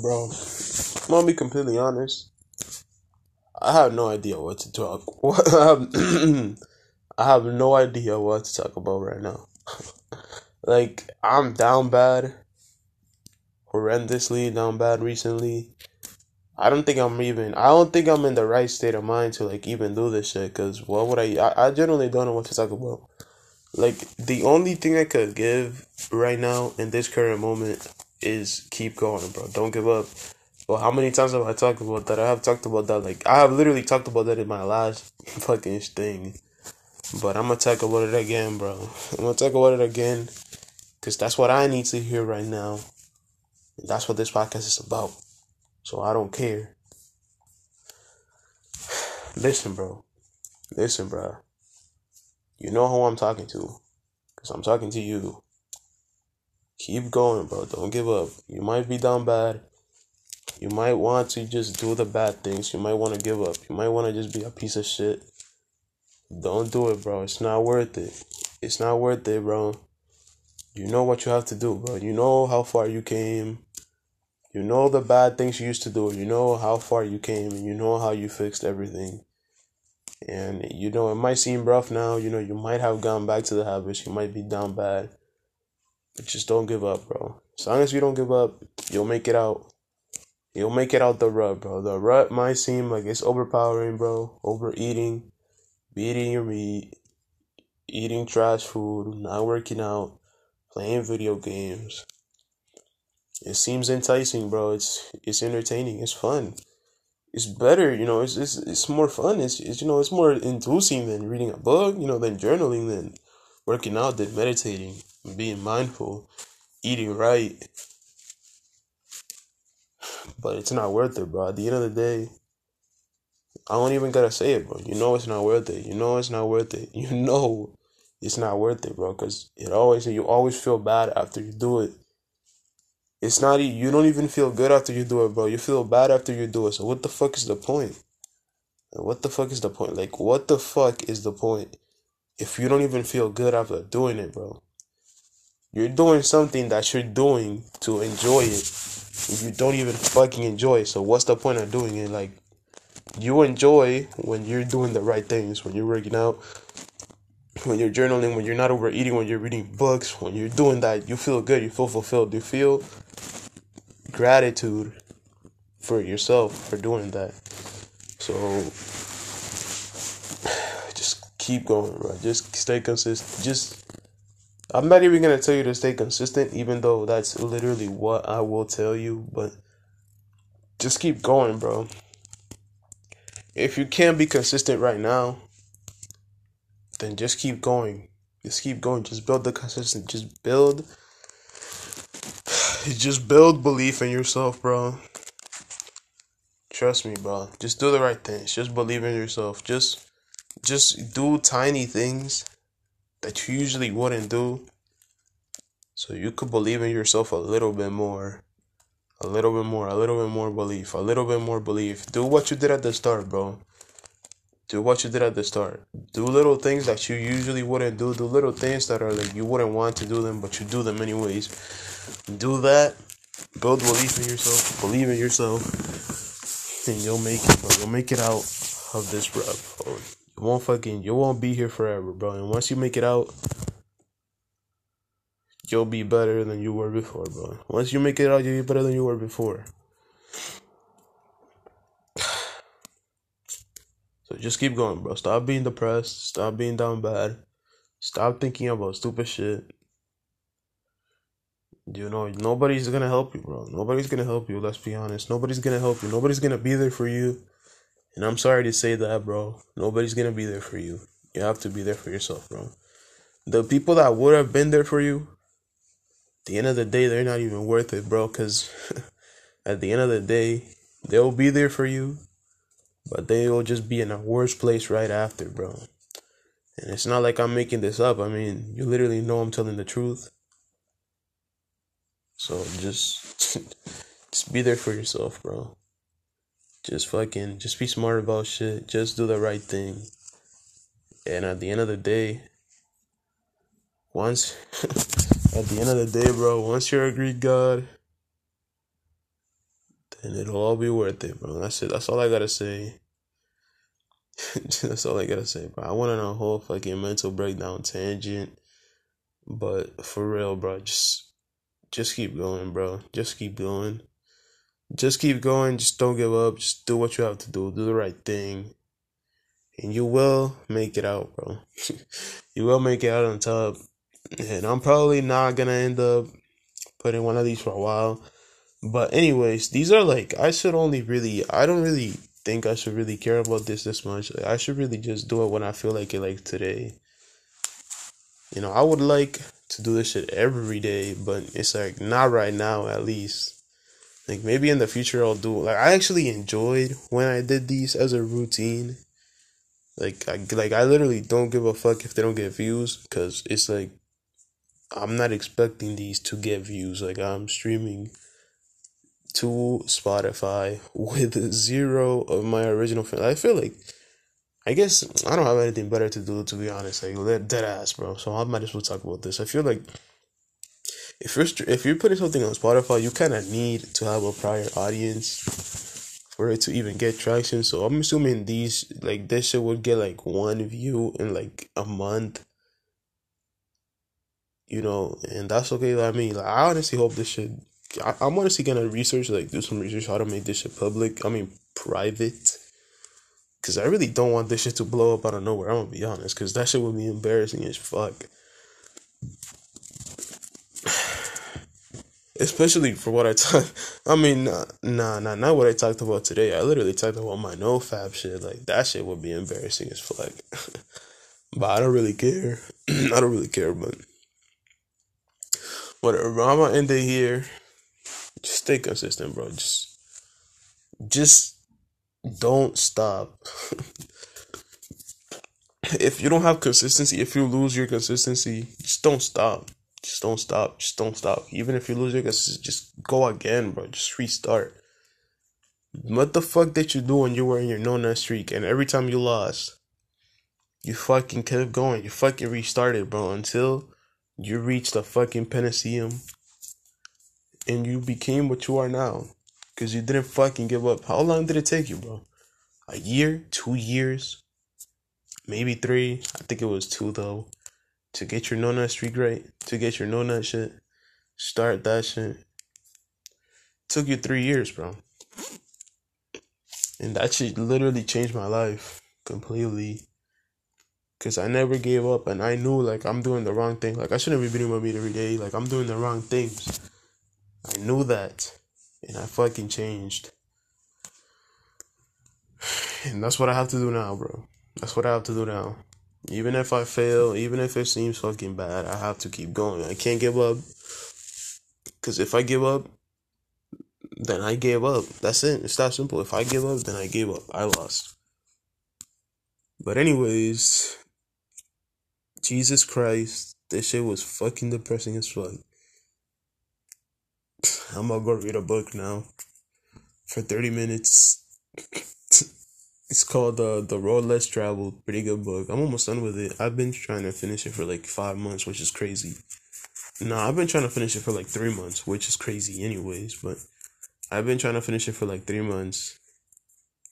bro. I'm gonna be completely honest. I have no idea what to talk. Um, I have no idea what to talk about right now. like I'm down bad, horrendously down bad recently. I don't think I'm even. I don't think I'm in the right state of mind to like even do this shit. Cause what would I? I, I generally don't know what to talk about. Like the only thing I could give right now in this current moment is keep going, bro. Don't give up. Well, how many times have I talked about that? I have talked about that. Like I have literally talked about that in my last fucking thing. But I'm gonna talk about it again, bro. I'm gonna talk about it again, cause that's what I need to hear right now. That's what this podcast is about. So I don't care. Listen, bro. Listen, bro. You know who I'm talking to, cause I'm talking to you. Keep going, bro. Don't give up. You might be down bad. You might want to just do the bad things. You might want to give up. You might want to just be a piece of shit. Don't do it, bro. It's not worth it. It's not worth it, bro. You know what you have to do, bro. You know how far you came. You know the bad things you used to do. You know how far you came and you know how you fixed everything. And you know it might seem rough now, you know, you might have gone back to the habits, you might be down bad. But just don't give up, bro. As long as you don't give up, you'll make it out. You'll make it out the rut, bro. The rut might seem like it's overpowering, bro. Overeating beating your meat, eating trash food, not working out, playing video games. It seems enticing, bro. It's it's entertaining. It's fun. It's better, you know. It's it's, it's more fun. It's, it's you know it's more inducing than reading a book, you know, than journaling, than working out, then meditating, being mindful, eating right. But it's not worth it, bro. At the end of the day, I don't even gotta say it, bro. You know it's not worth it. You know it's not worth it. You know it's not worth it, bro. Cause it always you always feel bad after you do it. It's not you don't even feel good after you do it, bro. You feel bad after you do it. So what the fuck is the point? What the fuck is the point? Like what the fuck is the point if you don't even feel good after doing it, bro? You're doing something that you're doing to enjoy it. If You don't even fucking enjoy it. So what's the point of doing it? Like you enjoy when you're doing the right things, when you're working out, when you're journaling, when you're not overeating, when you're reading books, when you're doing that, you feel good, you feel fulfilled, you feel gratitude for yourself for doing that. So keep going, bro. Just stay consistent. Just I'm not even gonna tell you to stay consistent, even though that's literally what I will tell you, but just keep going, bro if you can't be consistent right now, then just keep going. Just keep going. Just build the consistent. Just build. Just build belief in yourself, bro. Trust me, bro. Just do the right things. Just believe in yourself. Just, just do tiny things that you usually wouldn't do, so you could believe in yourself a little bit more. A little bit more, a little bit more belief, a little bit more belief. Do what you did at the start, bro. Do what you did at the start. Do little things that you usually wouldn't do. Do little things that are like you wouldn't want to do them, but you do them anyways. Do that. Build belief in yourself. Believe in yourself, and you'll make it, bro. You'll make it out of this, bro. Won't fucking. You won't be here forever, bro. And once you make it out, you'll be better than you were before, bro. Once you make it out, you'll be better than you were before. So just keep going, bro. Stop being depressed. Stop being down bad. Stop thinking about stupid shit. You know, nobody's gonna help you, bro. Nobody's gonna help you, let's be honest. Nobody's gonna help you. Nobody's gonna be there for you. And I'm sorry to say that, bro. Nobody's gonna be there for you. You have to be there for yourself, bro. The people that would have been there for you, the end of the day, they're not even worth it, bro. Because at the end of the day, they'll be there for you, but they will just be in a worse place right after, bro. And it's not like I'm making this up. I mean, you literally know I'm telling the truth. So just, just be there for yourself, bro. Just fucking, just be smart about shit. Just do the right thing. And at the end of the day, once at the end of the day, bro, once you're a Greek god, then it'll all be worth it, bro. That's it. That's all I gotta say. That's all I gotta say, bro. I went on a whole fucking mental breakdown tangent, but for real, bro, just just keep going, bro. Just keep going. Just keep going. Just don't give up. Just do what you have to do. Do the right thing, and you will make it out, bro. you will make it out on top. And I'm probably not gonna end up putting one of these for a while. But anyways, these are like I should only really I don't really think I should really care about this this much. I should really just do it when I feel like it, like today. You know, I would like to do this shit every day, but it's like not right now at least. Like maybe in the future I'll do like I actually enjoyed when I did these as a routine. Like I like I literally don't give a fuck if they don't get views cuz it's like I'm not expecting these to get views. Like I'm streaming to Spotify with zero of my original fans. I feel like, I guess I don't have anything better to do to be honest. Like dead ass, bro. So I might as well talk about this. I feel like if you're if you're putting something on Spotify, you kind of need to have a prior audience for it to even get traction. So I'm assuming these like this shit would get like one view in like a month. You know, and that's okay by me. Like I honestly hope this should I, I'm honestly gonna research, like, do some research how to make this shit public. I mean, private. Cause I really don't want this shit to blow up out of nowhere. I'm gonna be honest, cause that shit would be embarrassing as fuck. Especially for what I talk. I mean, nah, nah, nah, not what I talked about today. I literally talked about my no fap shit. Like that shit would be embarrassing as fuck. but I don't really care. I don't really care, but whatever. I'm gonna end it here just stay consistent, bro. Just just don't stop. if you don't have consistency, if you lose your consistency, just don't stop. Just don't stop. Just don't stop. Even if you lose your consistency, just go again, bro. Just restart. What the fuck did you do when you were in your no nut streak and every time you lost, you fucking kept going. You fucking restarted, bro, until you reached the fucking Panacea and you became what you are now because you didn't fucking give up. How long did it take you, bro? A year, two years, maybe three. I think it was two though. To get your no nut streak right, to get your no nut shit, start that shit. took you three years, bro. And that shit literally changed my life completely. Cause I never gave up and I knew like I'm doing the wrong thing. Like I shouldn't be beating my meat every day. Like I'm doing the wrong things. I knew that. And I fucking changed. And that's what I have to do now, bro. That's what I have to do now. Even if I fail, even if it seems fucking bad, I have to keep going. I can't give up. Because if I give up, then I gave up. That's it. It's that simple. If I give up, then I gave up. I lost. But, anyways, Jesus Christ, this shit was fucking depressing as fuck. I'm gonna go read a book now for 30 minutes. It's called uh, The Road Less Traveled. Pretty good book. I'm almost done with it. I've been trying to finish it for like five months, which is crazy. No, I've been trying to finish it for like three months, which is crazy, anyways. But I've been trying to finish it for like three months,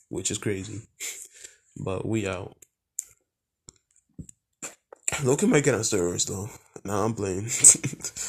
which is crazy. but we out. Look at my on servers though. Nah, I'm playing.